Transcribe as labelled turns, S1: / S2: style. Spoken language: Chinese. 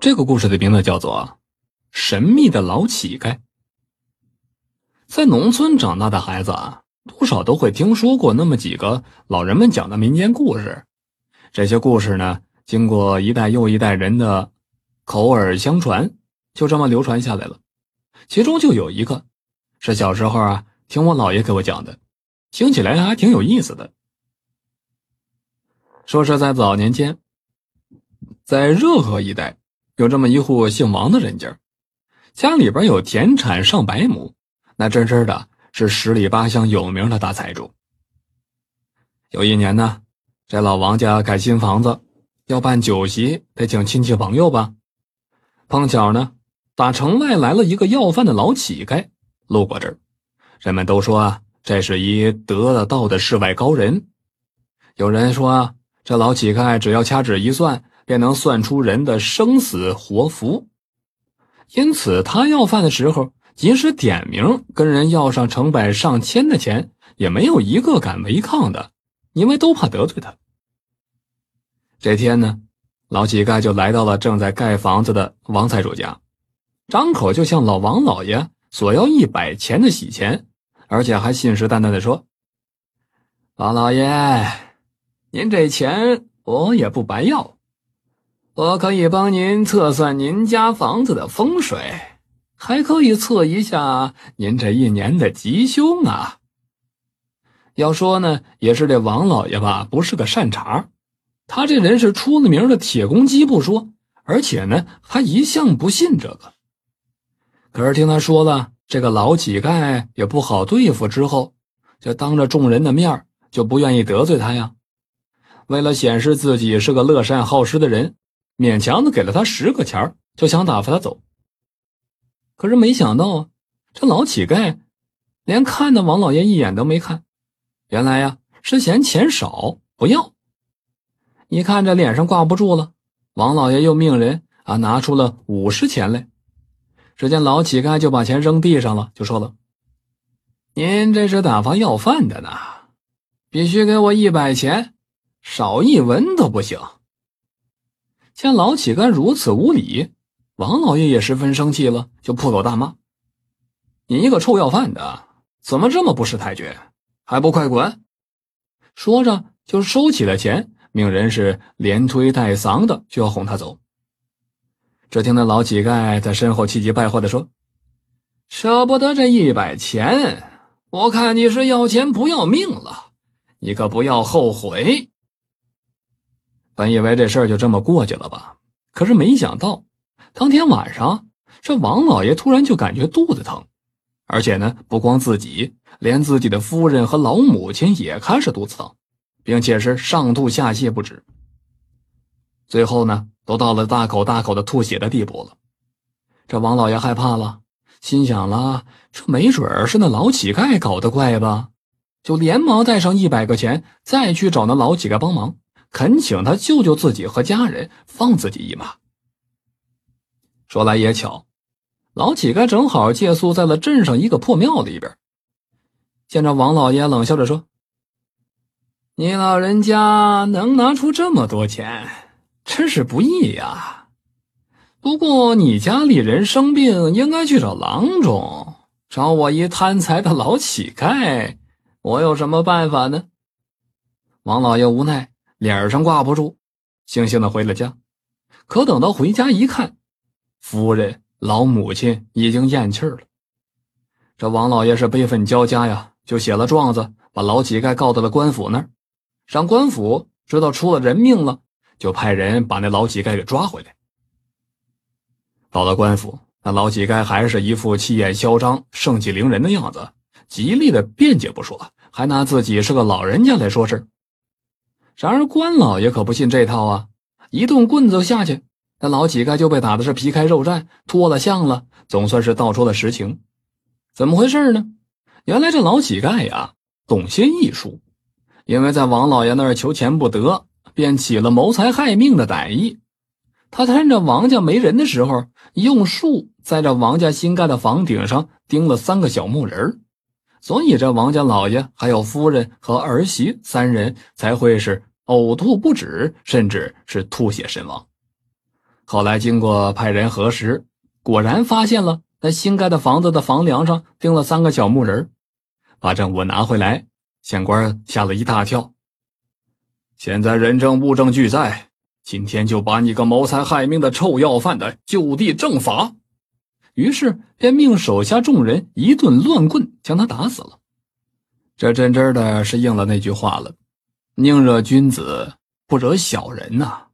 S1: 这个故事的名字叫做《神秘的老乞丐》。在农村长大的孩子啊，多少都会听说过那么几个老人们讲的民间故事。这些故事呢，经过一代又一代人的口耳相传，就这么流传下来了。其中就有一个，是小时候啊听我姥爷给我讲的，听起来还挺有意思的。说是在早年间，在热河一带。有这么一户姓王的人家，家里边有田产上百亩，那真真的是十里八乡有名的大财主。有一年呢，这老王家盖新房子，要办酒席，得请亲戚朋友吧。碰巧呢，打城外来了一个要饭的老乞丐，路过这儿，人们都说啊，这是一得了道的世外高人。有人说啊，这老乞丐只要掐指一算。便能算出人的生死活福，因此他要饭的时候，即使点名跟人要上成百上千的钱，也没有一个敢违抗的，因为都怕得罪他。这天呢，老乞丐就来到了正在盖房子的王财主家，张口就向老王老爷索要一百钱的喜钱，而且还信誓旦旦的说：“王老爷，您这钱我也不白要。”我可以帮您测算您家房子的风水，还可以测一下您这一年的吉凶啊。要说呢，也是这王老爷吧，不是个善茬他这人是出了名的铁公鸡不说，而且呢，还一向不信这个。可是听他说了这个老乞丐也不好对付之后，就当着众人的面就不愿意得罪他呀。为了显示自己是个乐善好施的人。勉强的给了他十个钱就想打发他走。可是没想到啊，这老乞丐连看那王老爷一眼都没看。原来呀，是嫌钱少不要。一看这脸上挂不住了，王老爷又命人啊拿出了五十钱来。只见老乞丐就把钱扔地上了，就说了：“您这是打发要饭的呢，必须给我一百钱，少一文都不行。”见老乞丐如此无礼，王老爷也十分生气了，就破口大骂：“你一个臭要饭的，怎么这么不识抬举？还不快滚！”说着就收起了钱，命人是连推带搡的就要哄他走。只听那老乞丐在身后气急败坏的说：“舍不得这一百钱，我看你是要钱不要命了，你可不要后悔。”本以为这事儿就这么过去了吧，可是没想到，当天晚上，这王老爷突然就感觉肚子疼，而且呢，不光自己，连自己的夫人和老母亲也开始肚子疼，并且是上吐下泻不止。最后呢，都到了大口大口的吐血的地步了。这王老爷害怕了，心想了，这没准是那老乞丐搞的怪吧，就连忙带上一百个钱，再去找那老乞丐帮忙。恳请他救救自己和家人，放自己一马。说来也巧，老乞丐正好借宿在了镇上一个破庙里边。见着王老爷，冷笑着说：“你老人家能拿出这么多钱，真是不易呀。不过你家里人生病，应该去找郎中，找我一贪财的老乞丐，我有什么办法呢？”王老爷无奈。脸上挂不住，悻悻的回了家。可等到回家一看，夫人、老母亲已经咽气了。这王老爷是悲愤交加呀，就写了状子，把老乞丐告到了官府那儿。上官府知道出了人命了，就派人把那老乞丐给抓回来。到了官府，那老乞丐还是一副气焰嚣张、盛气凌人的样子，极力的辩解不说，还拿自己是个老人家来说事然而关老爷可不信这套啊！一顿棍子下去，那老乞丐就被打的是皮开肉绽，脱了相了，总算是道出了实情。怎么回事呢？原来这老乞丐呀，懂些艺术，因为在王老爷那儿求钱不得，便起了谋财害命的歹意。他趁着王家没人的时候，用树在这王家新盖的房顶上钉了三个小木人所以这王家老爷还有夫人和儿媳三人才会是。呕吐不止，甚至是吐血身亡。后来经过派人核实，果然发现了在新盖的房子的房梁上钉了三个小木人。把证物拿回来，县官吓了一大跳。现在人证物证俱在，今天就把你个谋财害命的臭要饭的就地正法。于是便命手下众人一顿乱棍将他打死了。这真真的是应了那句话了：宁惹君子，不惹小人呐。